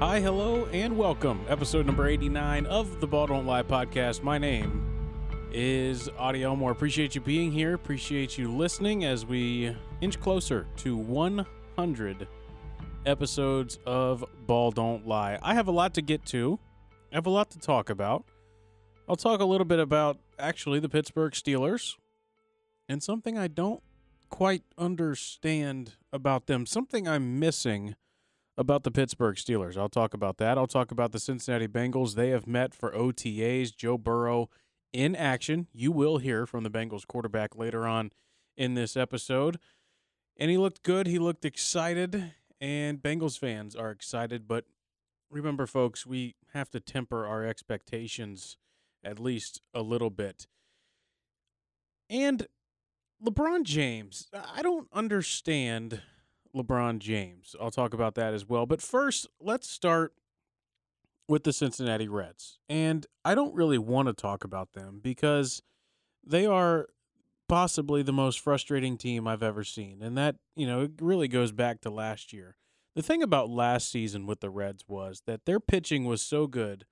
Hi, hello, and welcome. Episode number 89 of the Ball Don't Lie podcast. My name is Audie Elmore. Appreciate you being here. Appreciate you listening as we inch closer to 100 episodes of Ball Don't Lie. I have a lot to get to, I have a lot to talk about. I'll talk a little bit about actually the Pittsburgh Steelers and something I don't quite understand about them, something I'm missing about the Pittsburgh Steelers. I'll talk about that. I'll talk about the Cincinnati Bengals. They have met for OTAs. Joe Burrow in action. You will hear from the Bengals quarterback later on in this episode. And he looked good. He looked excited. And Bengals fans are excited. But remember, folks, we have to temper our expectations at least a little bit. And LeBron James, I don't understand LeBron James. I'll talk about that as well. But first, let's start with the Cincinnati Reds. And I don't really want to talk about them because they are possibly the most frustrating team I've ever seen. And that, you know, it really goes back to last year. The thing about last season with the Reds was that their pitching was so good,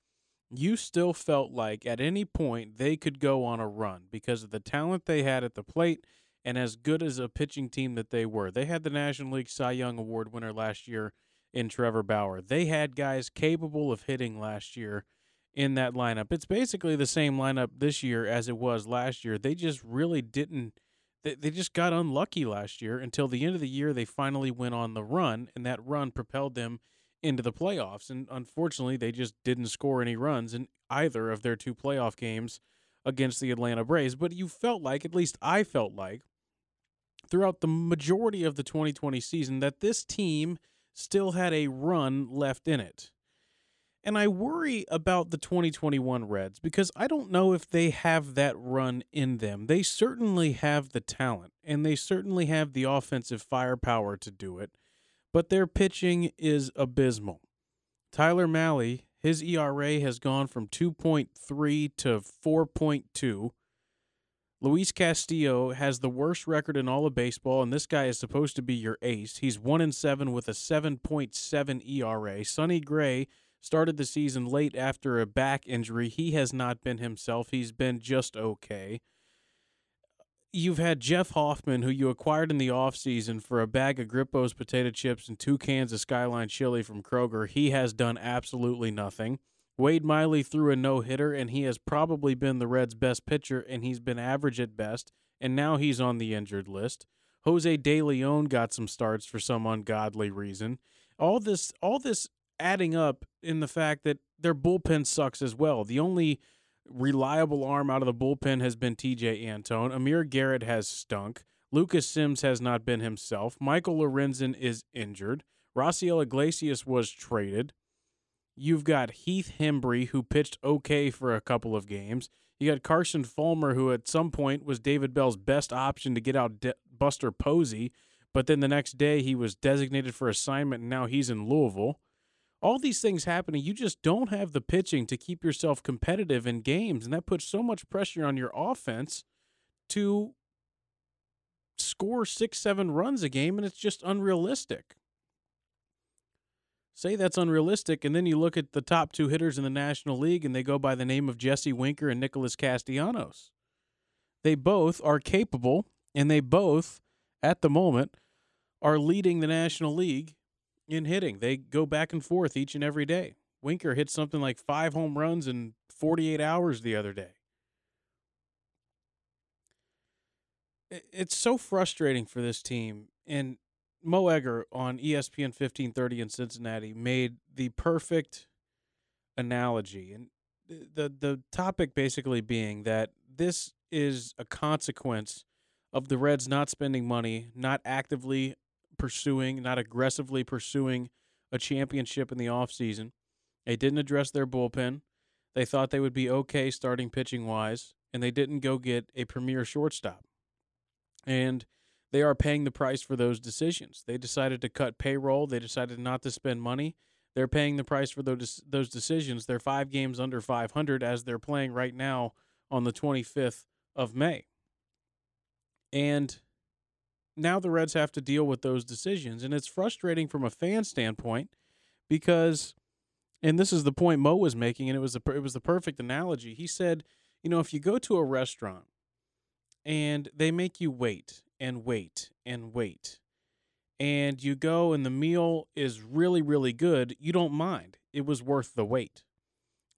you still felt like at any point they could go on a run because of the talent they had at the plate and as good as a pitching team that they were. They had the National League Cy Young Award winner last year in Trevor Bauer. They had guys capable of hitting last year in that lineup. It's basically the same lineup this year as it was last year. They just really didn't they, they just got unlucky last year until the end of the year they finally went on the run and that run propelled them into the playoffs and unfortunately they just didn't score any runs in either of their two playoff games against the Atlanta Braves, but you felt like at least I felt like throughout the majority of the 2020 season that this team still had a run left in it. And I worry about the 2021 Reds because I don't know if they have that run in them. They certainly have the talent and they certainly have the offensive firepower to do it, but their pitching is abysmal. Tyler Mahle, his ERA has gone from 2.3 to 4.2. Luis Castillo has the worst record in all of baseball, and this guy is supposed to be your ace. He's one and seven with a 7.7 ERA. Sonny Gray started the season late after a back injury. He has not been himself. He's been just okay. You've had Jeff Hoffman, who you acquired in the offseason for a bag of Grippo's potato chips and two cans of Skyline chili from Kroger. He has done absolutely nothing. Wade Miley threw a no hitter, and he has probably been the Reds' best pitcher, and he's been average at best, and now he's on the injured list. Jose De Leon got some starts for some ungodly reason. All this, all this adding up in the fact that their bullpen sucks as well. The only reliable arm out of the bullpen has been Tejay Antone. Amir Garrett has stunk. Lucas Sims has not been himself. Michael Lorenzen is injured. Raisel Iglesias was traded. You've got Heath Hembree, who pitched okay for a couple of games. You got Carson Fulmer, who at some point was David Bell's best option to get out De- Buster Posey, but then the next day he was designated for assignment and now he's in Louisville. All these things happening, you just don't have the pitching to keep yourself competitive in games, and that puts so much pressure on your offense to score six, seven runs a game, and it's just unrealistic say that's unrealistic, and then you look at the top two hitters in the National League, and they go by the name of Jesse Winker and Nicholas Castellanos. They both are capable, and they both, at the moment, are leading the National League in hitting. They go back and forth each and every day. Winker hit something like five home runs in 48 hours the other day. It's so frustrating for this team. And Mo Egger on ESPN 1530 in Cincinnati made the perfect analogy. And the the topic basically being that this is a consequence of the Reds not spending money, not actively pursuing, not aggressively pursuing a championship in the offseason. They didn't address their bullpen. They thought they would be okay starting pitching wise, and they didn't go get a premier shortstop. And they are paying the price for those decisions. They decided to cut payroll. They decided not to spend money. They're paying the price for those those decisions. They're five games under 500 as they're playing right now on the 25th of May. And now the Reds have to deal with those decisions, and it's frustrating from a fan standpoint because And this is the point Mo was making, and it was the it was the perfect analogy. He said, you know, if you go to a restaurant and they make you wait and wait and wait, and you go and the meal is really really good, you don't mind. It was worth the wait.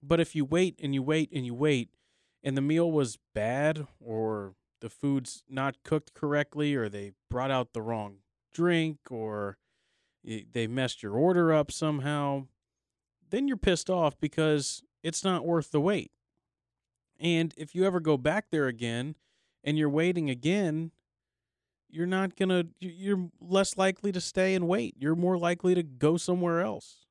But if you wait and you wait and you wait, and the meal was bad or the food's not cooked correctly or they brought out the wrong drink or they messed your order up somehow, then you're pissed off because it's not worth the wait. And if you ever go back there again and you're waiting again, you're not going to, you're less likely to stay and wait. You're more likely to go somewhere else.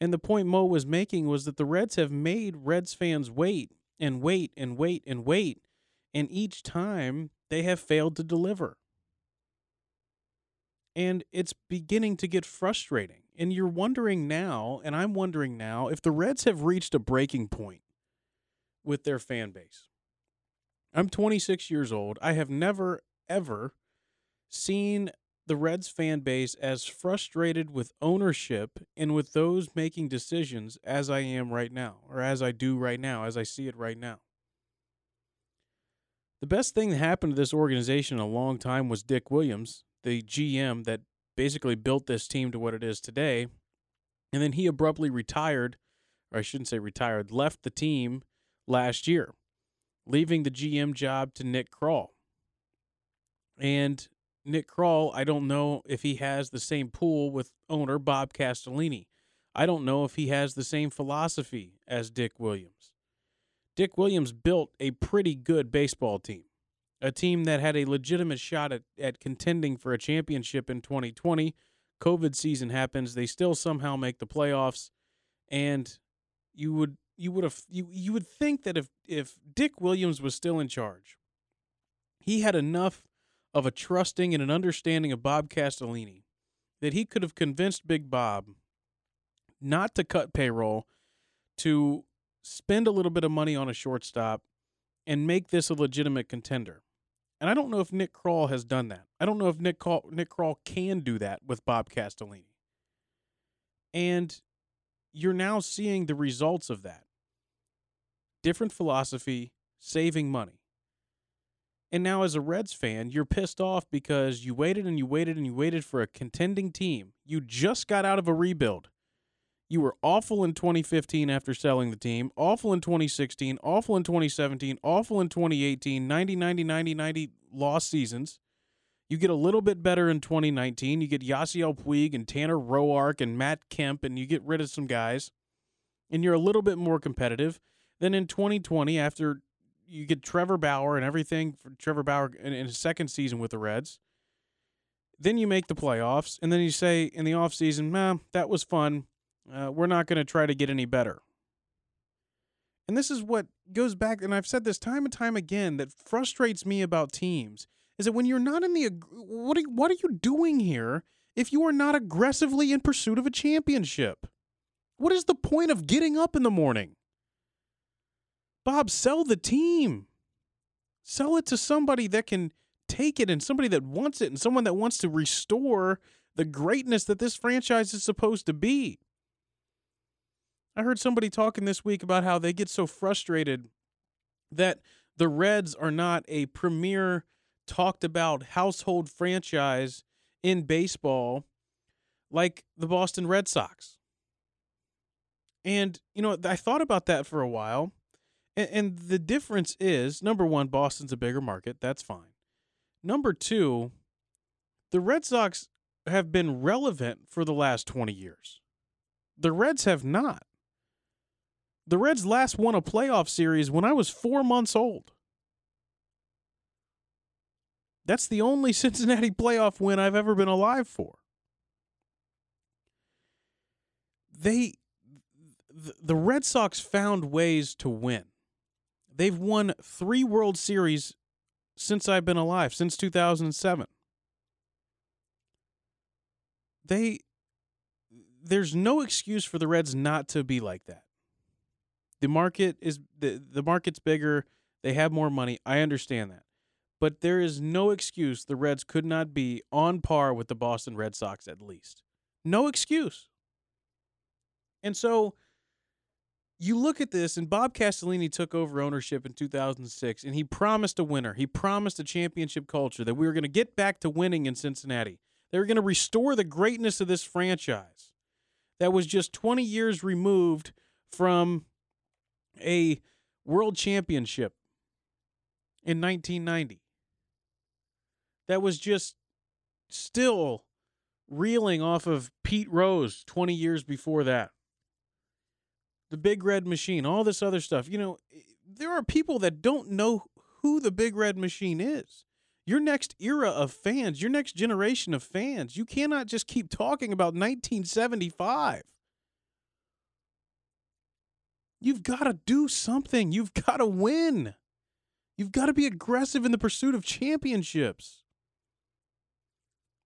And the point Mo was making was that the Reds have made Reds fans wait and wait and wait and wait. And each time they have failed to deliver. And it's beginning to get frustrating. And you're wondering now, and I'm wondering now, if the Reds have reached a breaking point with their fan base. I'm 26 years old. I have never, ever seen the Reds fan base as frustrated with ownership and with those making decisions as I am right now, or as I do right now, as I see it right now. The best thing that happened to this organization in a long time was Dick Williams, the GM that basically built this team to what it is today. And then he abruptly retired, or I shouldn't say retired, left the team last year, leaving the GM job to Nick Krall. And Nick Krall, I don't know if he has the same pool with owner Bob Castellini. I don't know if he has the same philosophy as Dick Williams. Dick Williams built a pretty good baseball team, a team that had a legitimate shot at, at contending for a championship in 2020. COVID season happens, they still somehow make the playoffs, and you would you would have you, you would think that if if Dick Williams was still in charge, he had enough of a trusting and an understanding of Bob Castellini that he could have convinced Big Bob not to cut payroll, to spend a little bit of money on a shortstop, and make this a legitimate contender. And I don't know if Nick Krall has done that. I don't know if Nick Krall, Nick Krall can do that with Bob Castellini. And you're now seeing the results of that. Different philosophy, saving money. And now, as a Reds fan, you're pissed off because you waited and you waited and you waited for a contending team. You just got out of a rebuild. You were awful in 2015 after selling the team, awful in 2016, awful in 2017, awful in 2018, 90, 90, 90, 90 lost seasons. You get a little bit better in 2019. You get Yasiel Puig and Tanner Roark and Matt Kemp, and you get rid of some guys. And you're a little bit more competitive. Then in 2020, after you get Trevor Bauer and everything for Trevor Bauer in, in his second season with the Reds. Then you make the playoffs, and then you say in the offseason, man, that was fun. Uh, we're not going to try to get any better. And this is what goes back, and I've said this time and time again that frustrates me about teams is that when you're not in the what are, what are you doing here if you are not aggressively in pursuit of a championship? What is the point of getting up in the morning? Bob, sell the team. Sell it to somebody that can take it and somebody that wants it and someone that wants to restore the greatness that this franchise is supposed to be. I heard somebody talking this week about how they get so frustrated that the Reds are not a premier talked about household franchise in baseball like the Boston Red Sox. And, you know, I thought about that for a while. And, and the difference is number one, Boston's a bigger market. That's fine. Number two, the Red Sox have been relevant for the last 20 years. The Reds have not. The Reds last won a playoff series when I was four months old. That's the only Cincinnati playoff win I've ever been alive for. They, the Red Sox found ways to win. They've won three World Series since I've been alive, since 2007. They there's no excuse for the Reds not to be like that. The market is the the market's bigger, they have more money. I understand that. But there is no excuse the Reds could not be on par with the Boston Red Sox at least. No excuse. And so you look at this, and Bob Castellini took over ownership in 2006, and he promised a winner. He promised a championship culture that we were going to get back to winning in Cincinnati. They were going to restore the greatness of this franchise that was just 20 years removed from a world championship in 1990. That was just still reeling off of Pete Rose 20 years before that. The Big Red Machine, all this other stuff. You know, there are people that don't know who the Big Red Machine is. Your next era of fans, your next generation of fans, you cannot just keep talking about 1975. You've got to do something. You've got to win. You've got to be aggressive in the pursuit of championships.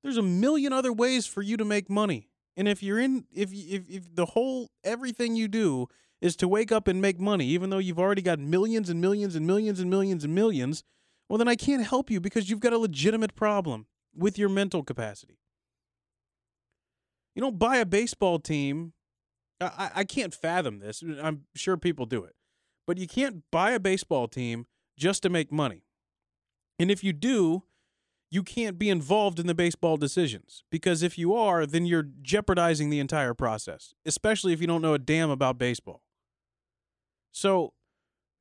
There's a million other ways for you to make money. And if you're in if if if the whole everything you do is to wake up and make money even though you've already got millions and millions and millions and millions and millions, well then I can't help you because you've got a legitimate problem with your mental capacity. You don't buy a baseball team. I, I can't fathom this. I'm sure people do it. But you can't buy a baseball team just to make money. And if you do, you can't be involved in the baseball decisions because if you are, then you're jeopardizing the entire process, especially if you don't know a damn about baseball. So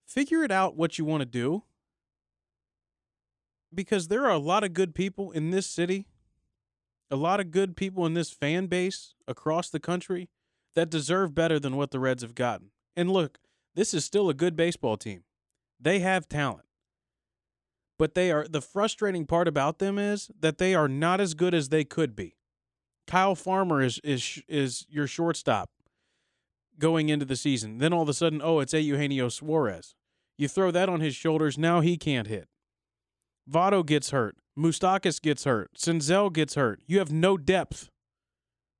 figure it out what you want to do because there are a lot of good people in this city, a lot of good people in this fan base across the country that deserve better than what the Reds have gotten. And look, this is still a good baseball team. They have talent but they are the frustrating part about them is that they are not as good as they could be. Kyle Farmer is is is your shortstop going into the season. Then all of a sudden, oh, it's Eugenio Suarez. You throw that on his shoulders, now he can't hit. Votto gets hurt. Moustakas gets hurt. Senzel gets hurt. You have no depth.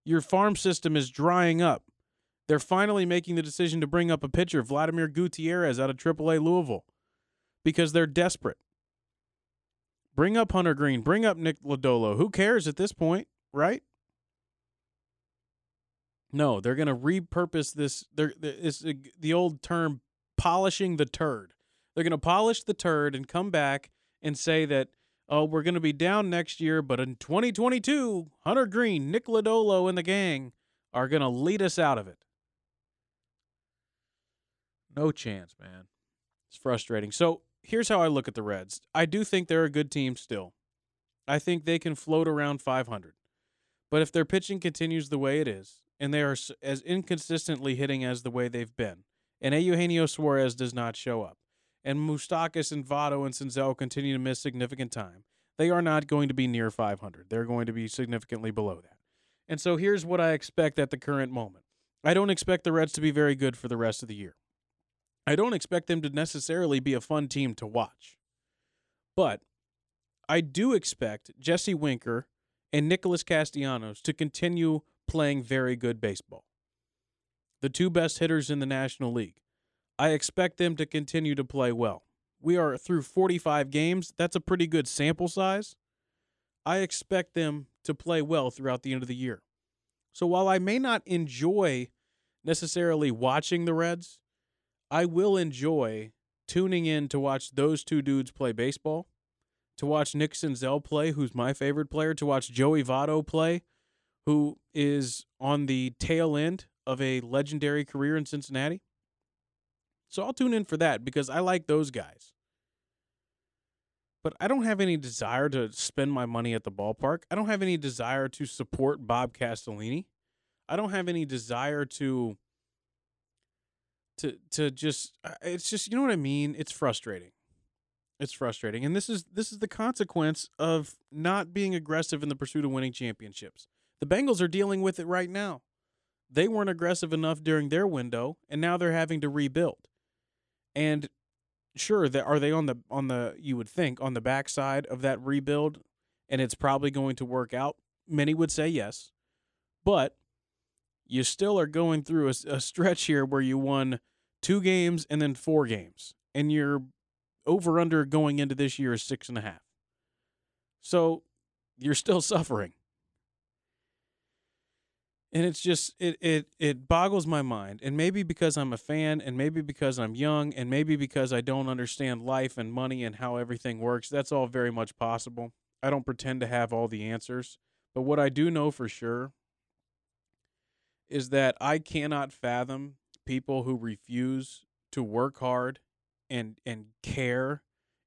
Your farm system is drying up. They're finally making the decision to bring up a pitcher, Vladimir Gutierrez out of AAA Louisville, because they're desperate. Bring up Hunter Greene. Bring up Nick Lodolo. Who cares at this point, right? No, they're going to repurpose this. They're, it's the old term polishing the turd. They're going to polish the turd and come back and say that, oh, we're going to be down next year, but in 2022, Hunter Greene, Nick Lodolo, and the gang are going to lead us out of it. No chance, man. It's frustrating. So here's how I look at the Reds. I do think they're a good team still. I think they can float around 500. But if their pitching continues the way it is, and they are as inconsistently hitting as the way they've been, and Eugenio Suarez does not show up, and Moustakas and Votto and Senzel continue to miss significant time, they are not going to be near 500. They're going to be significantly below that. And so here's what I expect at the current moment. I don't expect the Reds to be very good for the rest of the year. I don't expect them to necessarily be a fun team to watch. But I do expect Jesse Winker and Nicholas Castellanos to continue playing very good baseball. The two best hitters in the National League. I expect them to continue to play well. We are through 45 games. That's a pretty good sample size. I expect them to play well throughout the end of the year. So while I may not enjoy necessarily watching the Reds, I will enjoy tuning in to watch those two dudes play baseball, to watch Nick Senzel play, who's my favorite player, to watch Joey Votto play, who is on the tail end of a legendary career in Cincinnati. So I'll tune in for that because I like those guys. But I don't have any desire to spend my money at the ballpark. I don't have any desire to support Bob Castellini. I don't have any desire to to to just uh, it's just you know what I mean. It's frustrating. It's frustrating, and this is this is the consequence of not being aggressive in the pursuit of winning championships. The Bengals are dealing with it right now. They weren't aggressive enough during their window, and now they're having to rebuild. And sure, that are they on the on the you would think on the backside of that rebuild, and it's probably going to work out. Many would say yes, but you still are going through a, a stretch here where you won two games and then four games, and your over under going into this year is six and a half. So you're still suffering. and it's just it it it boggles my mind and maybe because i'm a fan and maybe because i'm young and maybe because i don't understand life and money and how everything works that's all very much possible i don't pretend to have all the answers but what i do know for sure is that i cannot fathom people who refuse to work hard and and care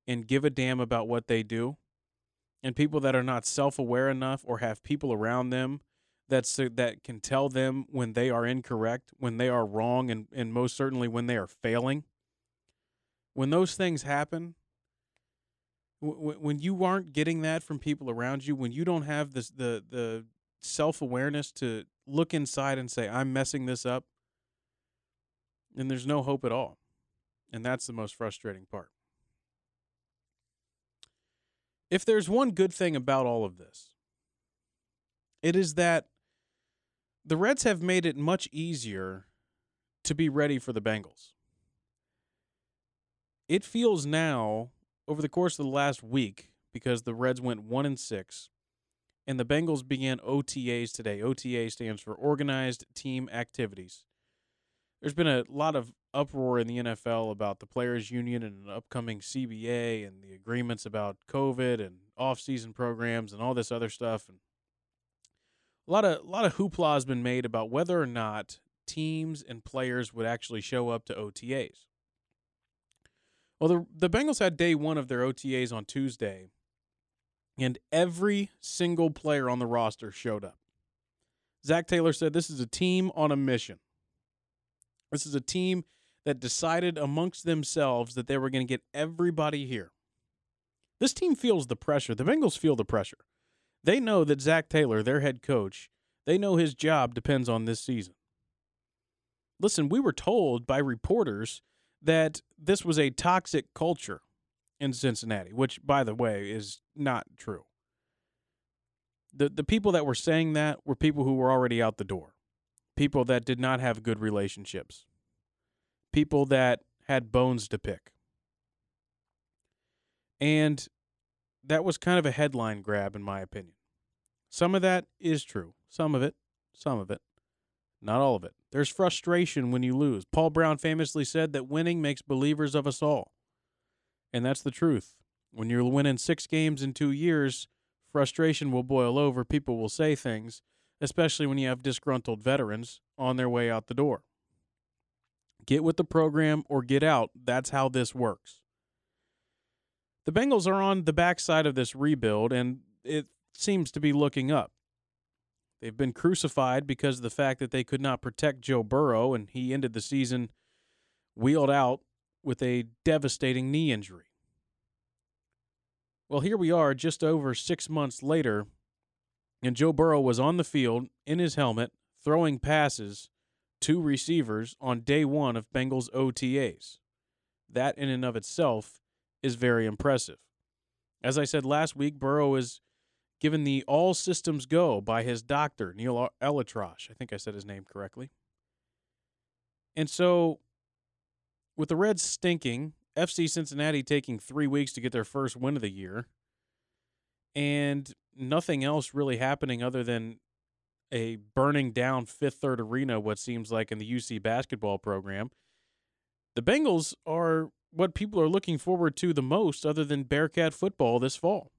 and give a damn about what they do and people that are not self-aware enough or have people around them that's that can tell them when they are incorrect, when they are wrong, and, and most certainly when they are failing. When those things happen, when you aren't getting that from people around you, when you don't have this the the self awareness to look inside and say I'm messing this up, then there's no hope at all, and that's the most frustrating part. If there's one good thing about all of this, it is that the Reds have made it much easier to be ready for the Bengals. It feels now over the course of the last week because the Reds went 1 and 6 and the Bengals began OTAs today. OTA stands for organized team activities. There's been a lot of uproar in the NFL about the players union and an upcoming CBA and the agreements about COVID and off-season programs and all this other stuff and a lot of a lot of hoopla has been made about whether or not teams and players would actually show up to OTAs. Well, the the Bengals had day one of their OTAs on Tuesday, and every single player on the roster showed up. Zac Taylor said this is a team on a mission. This is a team that decided amongst themselves that they were going to get everybody here. This team feels the pressure. The Bengals feel the pressure. They know that Zac Taylor, their head coach, they know his job depends on this season. Listen, we were told by reporters that this was a toxic culture in Cincinnati, which, by the way, is not true. The, the people that were saying that were people who were already out the door, people that did not have good relationships, people that had bones to pick. And that was kind of a headline grab, in my opinion. Some of that is true. Some of it. Some of it. Not all of it. There's frustration when you lose. Paul Brown famously said that winning makes believers of us all. And that's the truth. When you're winning six games in two years, frustration will boil over. People will say things, especially when you have disgruntled veterans on their way out the door. Get with the program or get out. That's how this works. The Bengals are on the backside of this rebuild, and it seems to be looking up. They've been crucified because of the fact that they could not protect Joe Burrow, and he ended the season wheeled out with a devastating knee injury. Well, here we are just over six months later, and Joe Burrow was on the field in his helmet throwing passes to receivers on day one of Bengals OTAs. That, in and of itself, is very impressive. As I said last week, Burrow is given the all systems go by his doctor, Neal ElAttrache. I think I said his name correctly. And so, with the Reds stinking, FC Cincinnati taking three weeks to get their first win of the year, and nothing else really happening other than a burning down Fifth Third Arena, what seems like in the UC basketball program. The Bengals are what people are looking forward to the most, other than Bearcat football this fall.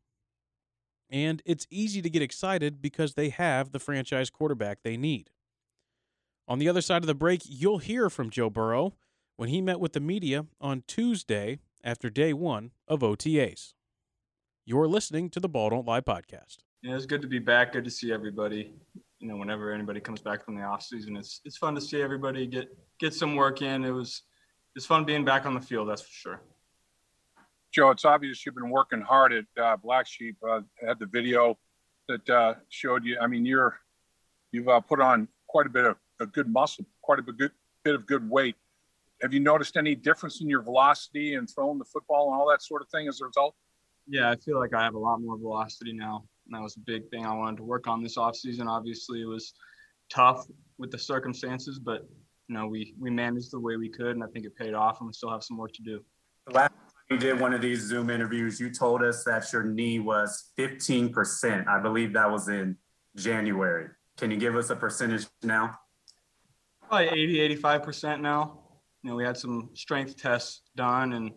And it's easy to get excited because they have the franchise quarterback they need. On the other side of the break, you'll hear from Joe Burrow when he met with the media on Tuesday after day one of OTAs. You're listening to the Ball Don't Lie podcast. Yeah, it's good to be back. Good to see everybody. You know, whenever anybody comes back from the off season, it's it's fun to see everybody get get some work in. It was it's fun being back on the field. That's for sure. Joe, it's obvious you've been working hard at uh, Black Sheep. Uh, had the video that uh, showed you. I mean, you're you've uh, put on quite a bit of a good muscle, quite a good bit of good weight. Have you noticed any difference in your velocity and throwing the football and all that sort of thing as a result? Yeah, I feel like I have a lot more velocity now. And that was a big thing I wanted to work on this offseason. Obviously, it was tough with the circumstances, but you know, we we managed the way we could, and I think it paid off. And we still have some work to do. Last time we did one of these Zoom interviews, you told us that your knee was 15%. I believe that was in January. Can you give us a percentage now? Probably 80, 85% now. You know, we had some strength tests done and,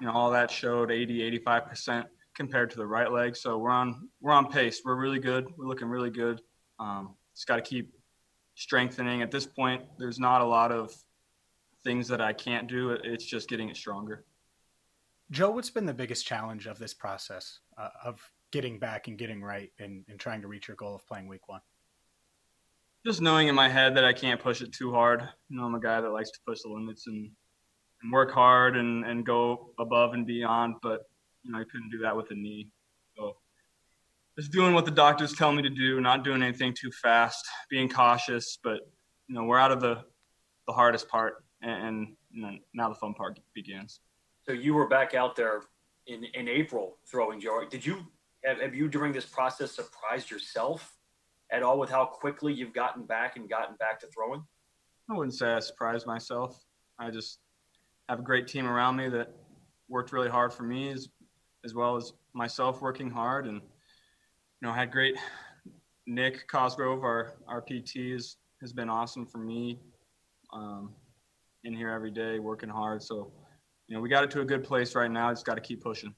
you know, all that showed 80, 85% compared to the right leg. So we're on, we're on pace. We're really good. We're looking really good. Um, just got to keep strengthening. At this point, there's not a lot of things that I can't do. It's just getting it stronger. Joe, what's been the biggest challenge of this process uh, of getting back and getting right and, and trying to reach your goal of playing week one? Just knowing in my head that I can't push it too hard. You know, I'm a guy that likes to push the limits and, and work hard and, and go above and beyond, but you know, I couldn't do that with a knee. So just doing what the doctors tell me to do, not doing anything too fast, being cautious, but you know, we're out of the the hardest part and, and now the fun part begins. So you were back out there in, in April throwing, Joe. Did you have, have you during this process surprised yourself at all with how quickly you've gotten back and gotten back to throwing? I wouldn't say I surprised myself. I just have a great team around me that worked really hard for me as, as well as myself working hard and you know had great Nick Cosgrove our our PT is, has been awesome for me um, in here every day working hard so you know we got it to a good place right now just got to keep pushing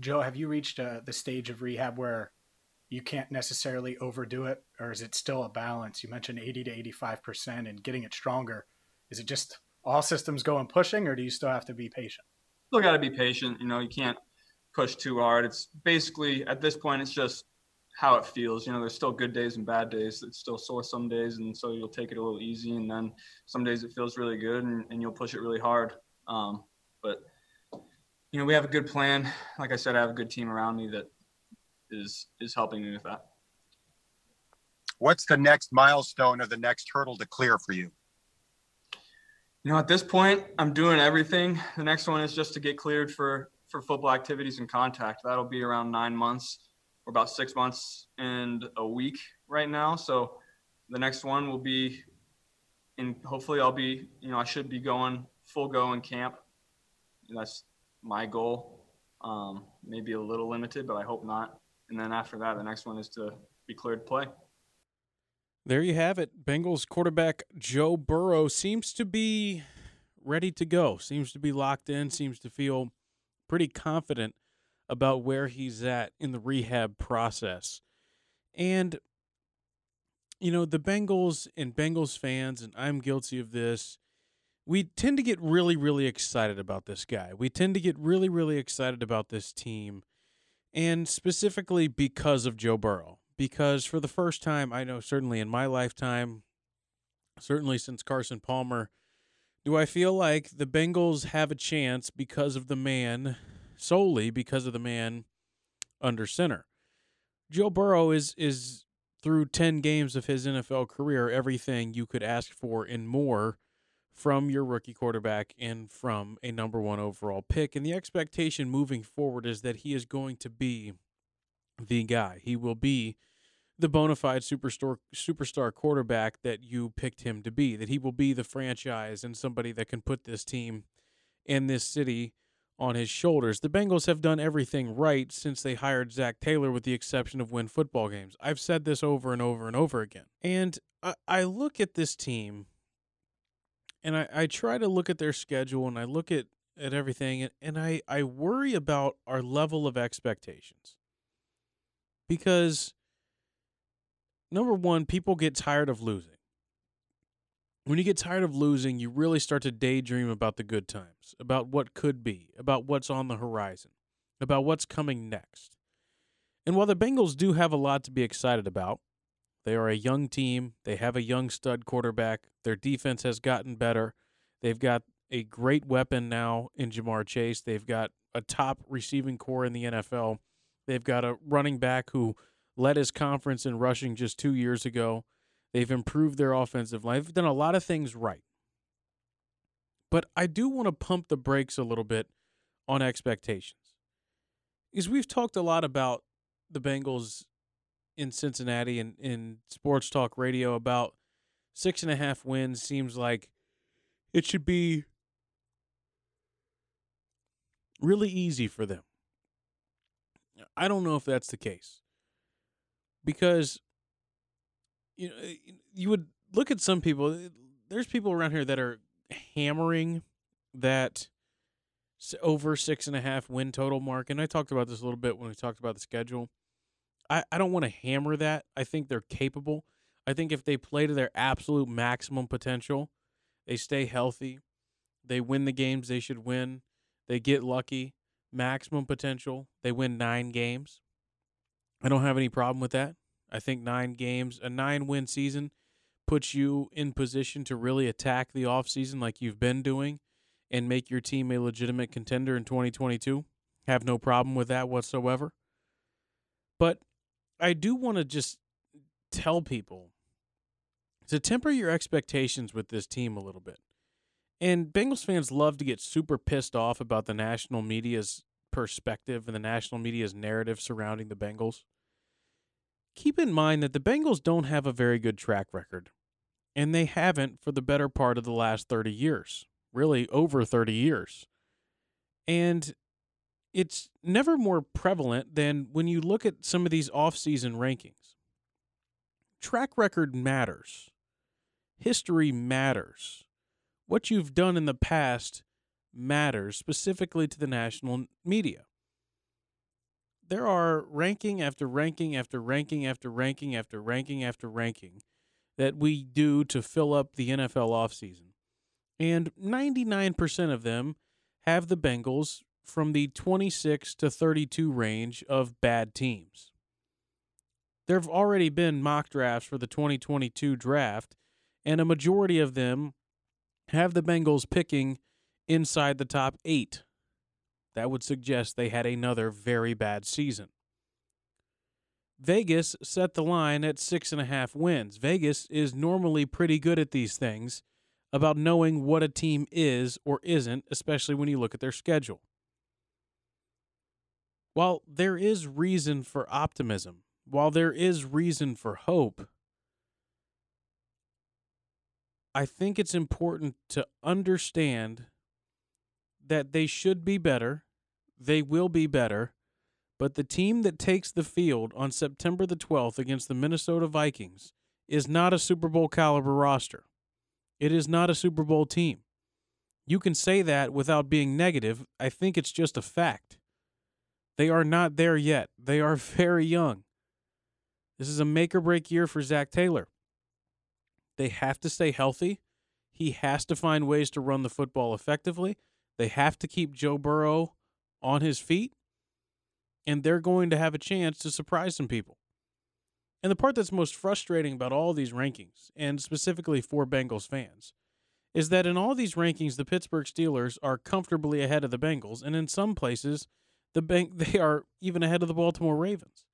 Joe, have you reached uh, the stage of rehab where you can't necessarily overdo it, or is it still a balance? You mentioned 80 to 85 percent and getting it stronger. Is it just all systems going pushing, or do you still have to be patient? Still got to be patient. You know, you can't push too hard. It's basically at this point, it's just how it feels. You know, there's still good days and bad days. It's still sore some days, and so you'll take it a little easy, and then some days it feels really good, and, and you'll push it really hard. Um, but you know, we have a good plan. Like I said, I have a good team around me that is is helping me with that. What's the next milestone or the next hurdle to clear for you? You know, at this point, I'm doing everything. The next one is just to get cleared for for football activities and contact. That'll be around nine months or about six months and a week right now. So the next one will be, and hopefully I'll be, you know, I should be going full go in camp. That's my goal. Um, maybe a little limited, but I hope not. And then after that, the next one is to be cleared to play. There you have it. Bengals quarterback Joe Burrow seems to be ready to go, seems to be locked in, seems to feel pretty confident about where he's at in the rehab process. And, you know, the Bengals and Bengals fans, and I'm guilty of this, we tend to get really, really excited about this guy. We tend to get really, really excited about this team, and specifically because of Joe Burrow. Because for the first time, I know certainly in my lifetime, certainly since Carson Palmer, do I feel like the Bengals have a chance because of the man, solely because of the man under center? Joe Burrow is is through 10 games of his NFL career everything you could ask for and more from your rookie quarterback and from a number one overall pick. And the expectation moving forward is that he is going to be the guy. He will be the bona fide superstar superstar quarterback that you picked him to be. That he will be the franchise and somebody that can put this team in this city on his shoulders. The Bengals have done everything right since they hired Zac Taylor, with the exception of win football games. I've said this over and over and over again. And I, I look at this team and I, I try to look at their schedule and I look at, at everything and, and I, I worry about our level of expectations. Because number one, people get tired of losing. When you get tired of losing, you really start to daydream about the good times, about what could be, about what's on the horizon, about what's coming next. And while the Bengals do have a lot to be excited about, they are a young team. They have a young stud quarterback. Their defense has gotten better. They've got a great weapon now in Ja'Marr Chase. They've got a top receiving corps in the NFL. They've got a running back who led his conference in rushing just two years ago. They've improved their offensive line. They've done a lot of things right. But I do want to pump the brakes a little bit on expectations. Because we've talked a lot about the Bengals in Cincinnati and in sports talk radio about six and a half wins seems like it should be really easy for them. I don't know if that's the case because you know, eh, you would look at some people. Eh, there's people around here that are hammering that over six and a half win total mark, and I talked about this a little bit when we talked about the schedule. I, I don't want to hammer that. I think they're capable. I think if they play to their absolute maximum potential, they stay healthy, they win the games they should win, they get lucky, maximum potential, they win nine games. I don't have any problem with that. I think nine games, a nine win season, puts you in position to really attack the offseason like you've been doing and make your team a legitimate contender in 2022. Have no problem with that whatsoever. But I do want to just tell people to temper your expectations with this team a little bit. And Bengals fans love to get super pissed off about the national media's perspective and the national media's narrative surrounding the Bengals. Keep in mind that the Bengals don't have a very good track record, and they haven't for the better part of the last 30 years, really over 30 years. And it's never more prevalent than when you look at some of these off-season rankings. Track record matters. History matters. What you've done in the past matters specifically to the national media. There are ranking after ranking after ranking after ranking after ranking after ranking that we do to fill up the NFL offseason. And 99% of them have the Bengals from the 26 to 32 range of bad teams. There have already been mock drafts for the 2022 draft, and a majority of them have the Bengals picking inside the top eight. That would suggest they had another very bad season. Vegas set the line at six and a half wins. Vegas is normally pretty good at these things about knowing what a team is or isn't, especially when you look at their schedule. While there is reason for optimism, while there is reason for hope, I think it's important to understand that they should be better. They will be better. But the team that takes the field on September the 12th against the Minnesota Vikings is not a Super Bowl caliber roster. It is not a Super Bowl team. You can say that without being negative. I think it's just a fact. They are not there yet. They are very young. This is a make or break year for Zac Taylor. They have to stay healthy. He has to find ways to run the football effectively. They have to keep Joe Burrow on his feet, and they're going to have a chance to surprise some people. And the part that's most frustrating about all these rankings, and specifically for Bengals fans, is that in all these rankings, the Pittsburgh Steelers are comfortably ahead of the Bengals, and in some places, the bank they are even ahead of the Baltimore Ravens.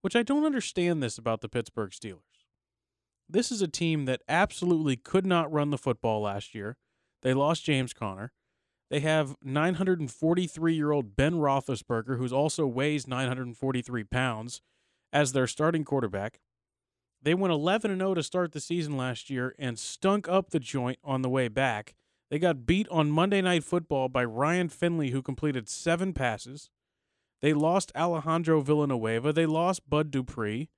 Which I don't understand this about the Pittsburgh Steelers. This is a team that absolutely could not run the football last year. They lost James Conner. They have 943 year old Ben Roethlisberger, who's also weighs 943 pounds, as their starting quarterback. They went 11 0 to start the season last year and stunk up the joint on the way back. They got beat on Monday Night Football by Ryan Finley, who completed seven passes. They lost Alejandro Villanueva. They lost Bud Dupree.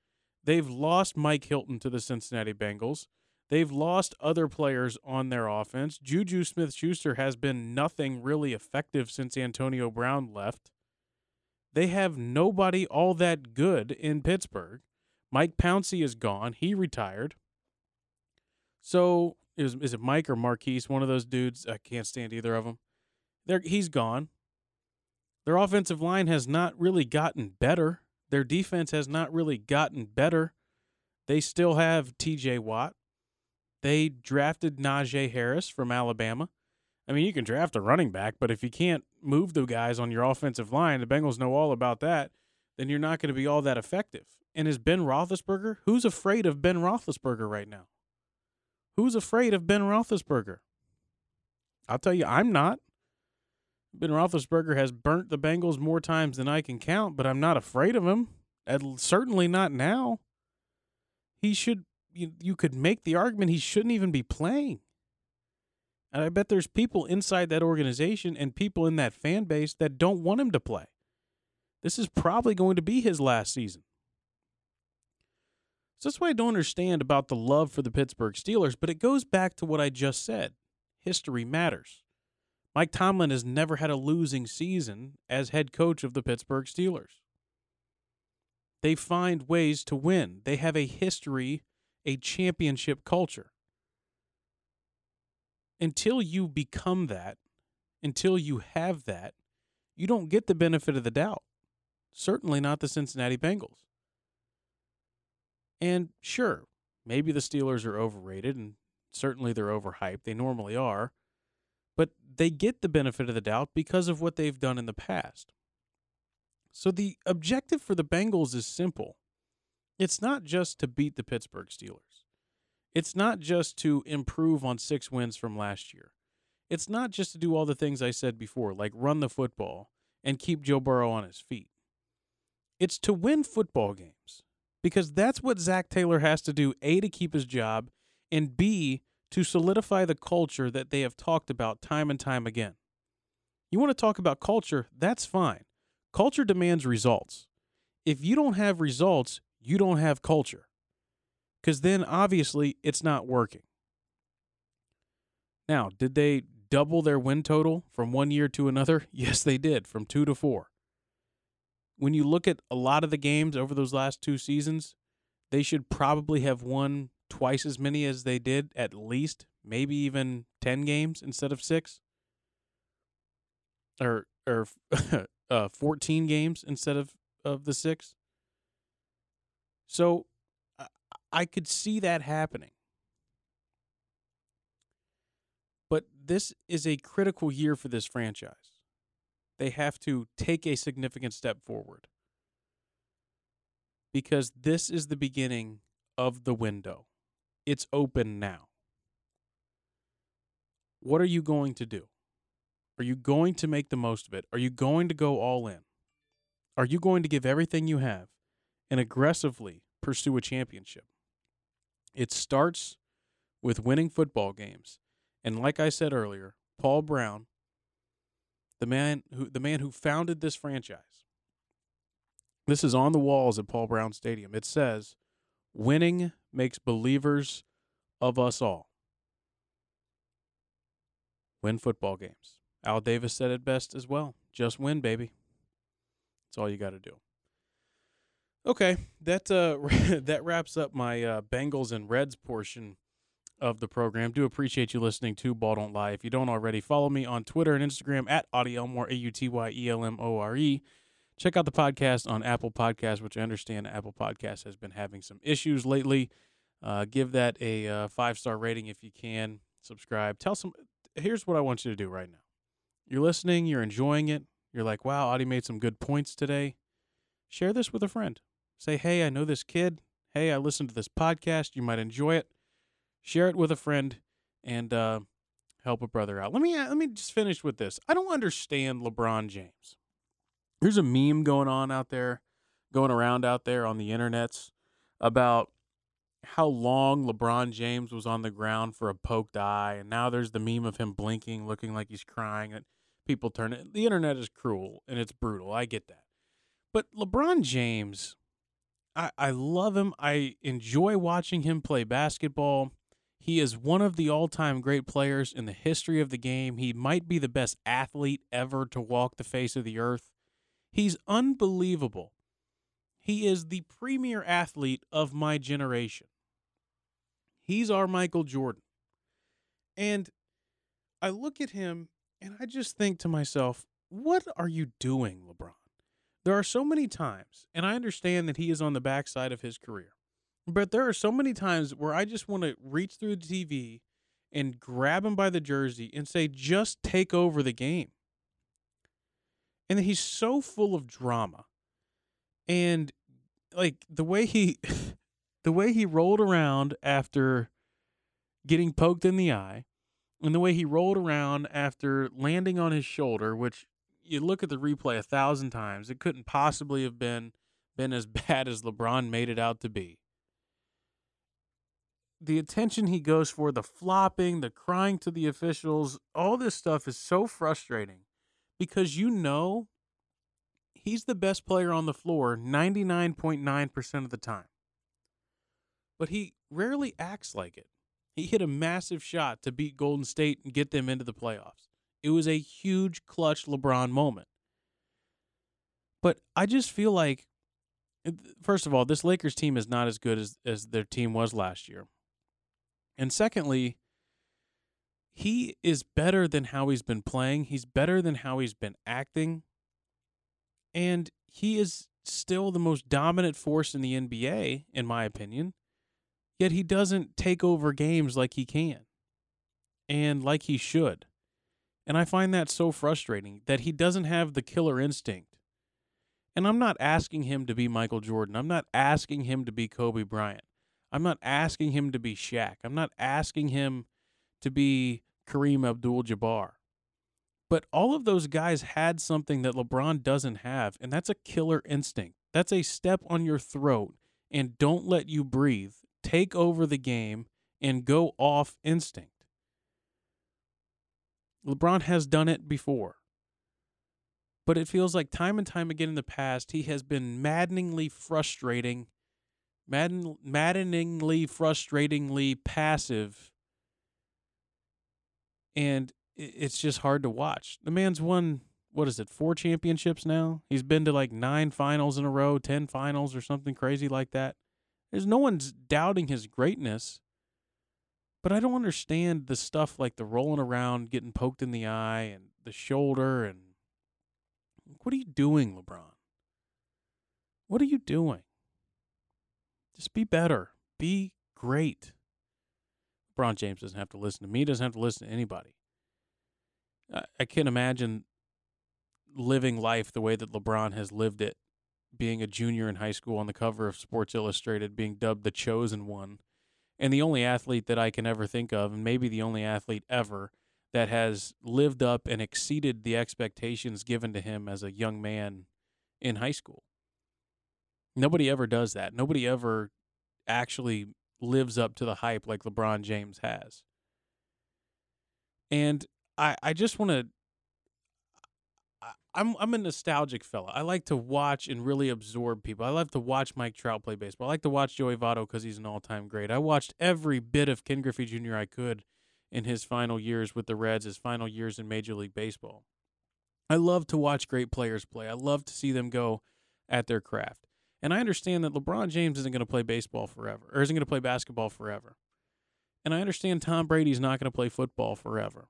They've lost Mike Hilton to the Cincinnati Bengals. They've lost other players on their offense. Juju Smith Schuster has been nothing really effective since Antonio Brown left. They have nobody all that good in Pittsburgh. Mike Pouncey is gone. He retired. So is is it Mike or Marquise? One of those dudes. I can't stand either of them. They're, he's gone. Their offensive line has not really gotten better. Their defense has not really gotten better. They still have T.J. Watt. They drafted Najee Harris from Alabama. I mean, you can draft a running back, but if you can't move the guys on your offensive line, the Bengals know all about that, then you're not going to be all that effective. And is Ben Roethlisberger? Who's afraid of Ben Roethlisberger right now? Who's afraid of Ben Roethlisberger? I'll tell you, I'm not. Ben Roethlisberger has burnt the Bengals more times than I can count, but I'm not afraid of him. Certainly not now. He should. You, you could make the argument he shouldn't even be playing. And I bet there's people inside that organization and people in that fan base that don't want him to play. This is probably going to be his last season. So that's why I don't understand about the love for the Pittsburgh Steelers, but it goes back to what I just said. History matters. Mike Tomlin has never had a losing season as head coach of the Pittsburgh Steelers. They find ways to win. They have a history, a championship culture. Until you become that, until you have that, you don't get the benefit of the doubt. Certainly not the Cincinnati Bengals. And sure, maybe the Steelers are overrated and certainly they're overhyped. They normally are. But they get the benefit of the doubt because of what they've done in the past. So the objective for the Bengals is simple. It's not just to beat the Pittsburgh Steelers. It's not just to improve on six wins from last year. It's not just to do all the things I said before, like run the football and keep Joe Burrow on his feet. It's to win football games because that's what Zac Taylor has to do A, to keep his job, and B, to solidify the culture that they have talked about time and time again. You want to talk about culture? That's fine. Culture demands results. If you don't have results, you don't have culture. Because then obviously it's not working. Now, did they double their win total from one year to another? Yes, they did, from two to four. When you look at a lot of the games over those last two seasons, they should probably have won twice as many as they did, at least, maybe even 10 games instead of six. Or, or uh, 14 games instead of, of the six. So I could see that happening. But this is a critical year for this franchise. They have to take a significant step forward because this is the beginning of the window. It's open now. What are you going to do? Are you going to make the most of it? Are you going to go all in? Are you going to give everything you have and aggressively pursue a championship? It starts with winning football games. And like I said earlier, Paul Brown, the man who the man who founded this franchise. This is on the walls at Paul Brown Stadium. It says, "Winning makes believers of us all." Win football games. Al Davis said it best as well. Just win, baby. That's all you got to do. Okay, that uh, that wraps up my uh, Bengals and Reds portion of the program. Do appreciate you listening to Ball Don't Lie. If you don't already, follow me on Twitter and Instagram at Auty Elmore, A U T Y E L M O R E. Check out the podcast on Apple Podcasts, which I understand Apple Podcasts has been having some issues lately. Uh, give that a uh, five star rating if you can. Subscribe. Tell some. Here's what I want you to do right now. You're listening. You're enjoying it. You're like, wow, Auty made some good points today. Share this with a friend. Say, hey, I know this kid. Hey, I listened to this podcast. You might enjoy it. Share it with a friend and uh, help a brother out. Let me let me just finish with this. I don't understand LeBron James. There's a meme going on out there, going around out there on the internets about how long LeBron James was on the ground for a poked eye, and now there's the meme of him blinking, looking like he's crying. That people turn it. The internet is cruel and it's brutal. I get that, but LeBron James I, I love him. I enjoy watching him play basketball. He is one of the all time great players in the history of the game. He might be the best athlete ever to walk the face of the earth. He's unbelievable. He is the premier athlete of my generation. He's our Michael Jordan. And I look at him and I just think to myself, what are you doing, LeBron? There are so many times, and I understand that he is on the backside of his career, but there are so many times where I just want to reach through the TV and grab him by the jersey and say, just take over the game. And he's so full of drama. And like the way he the way he rolled around after getting poked in the eye and the way he rolled around after landing on his shoulder, which you look at the replay a thousand times, it couldn't possibly have been been as bad as LeBron made it out to be. The attention he goes for, the flopping, the crying to the officials, all this stuff is so frustrating because you know he's the best player on the floor 99.9% of the time. but he rarely acts like it. He hit a massive shot to beat Golden State and get them into the playoffs. It was a huge clutch LeBron moment. But I just feel like, first of all, this Lakers team is not as good as, as their team was last year. And secondly, he is better than how he's been playing. He's better than how he's been acting. And he is still the most dominant force in the NBA, in my opinion. Yet he doesn't take over games like he can and like he should. And I find that so frustrating that he doesn't have the killer instinct. And I'm not asking him to be Michael Jordan. I'm not asking him to be Kobe Bryant. I'm not asking him to be Shaq. I'm not asking him to be Kareem Abdul Jabbar. But all of those guys had something that LeBron doesn't have, and that's a killer instinct. That's a step on your throat and don't let you breathe. Take over the game and go off instinct. LeBron has done it before. But it feels like time and time again in the past, he has been maddeningly frustrating, madden, maddeningly, frustratingly passive. And it's just hard to watch. The man's won, what is it, four championships now? He's been to like nine finals in a row, 10 finals or something crazy like that. There's no one's doubting his greatness. But I don't understand the stuff like the rolling around, getting poked in the eye, and the shoulder. And what are you doing, LeBron? What are you doing? Just be better. Be great. LeBron James doesn't have to listen to me, He doesn't have to listen to anybody. I, I can't imagine living life the way that LeBron has lived it, being a junior in high school on the cover of Sports Illustrated, being dubbed the chosen one and the only athlete that I can ever think of, and maybe the only athlete ever that has lived up and exceeded the expectations given to him as a young man in high school. Nobody ever does that. Nobody ever actually lives up to the hype like LeBron James has. And I, I just want to I'm I'm a nostalgic fella. I like to watch and really absorb people. I love to watch Mike Trout play baseball. I like to watch Joey Votto because he's an all time great. I watched every bit of Ken Griffey Jr. I could in his final years with the Reds, his final years in Major League Baseball. I love to watch great players play. I love to see them go at their craft. And I understand that LeBron James isn't going to play baseball forever, or isn't going to play basketball forever. And I understand Tom Brady's not going to play football forever.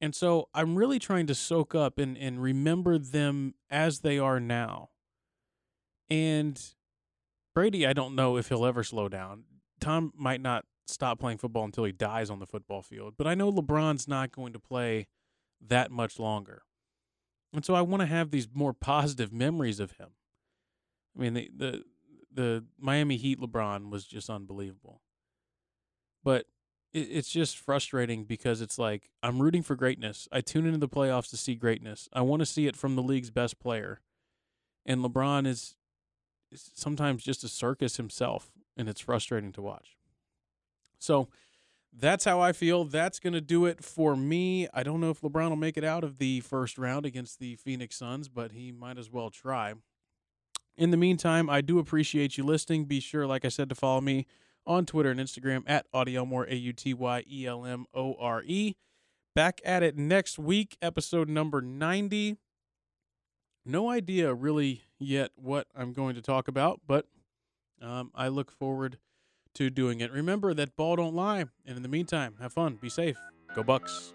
And so I'm really trying to soak up and, and remember them as they are now. And Brady, I don't know if he'll ever slow down. Tom might not stop playing football until he dies on the football field, but I know LeBron's not going to play that much longer. And so I want to have these more positive memories of him. I mean, the the, the Miami Heat LeBron was just unbelievable. But it's just frustrating because it's like I'm rooting for greatness. I tune into the playoffs to see greatness. I want to see it from the league's best player. And LeBron is, is sometimes just a circus himself, and it's frustrating to watch. So that's how I feel. That's going to do it for me. I don't know if LeBron will make it out of the first round against the Phoenix Suns, but he might as well try. In the meantime, I do appreciate you listening. Be sure, like I said, to follow me on Twitter and Instagram at Autyelmore, A U T Y E L M O R E. Back at it next week, episode number 90. No idea really yet what I'm going to talk about, but um, I look forward to doing it. Remember that ball don't lie. And in the meantime, have fun, be safe, go Bucks.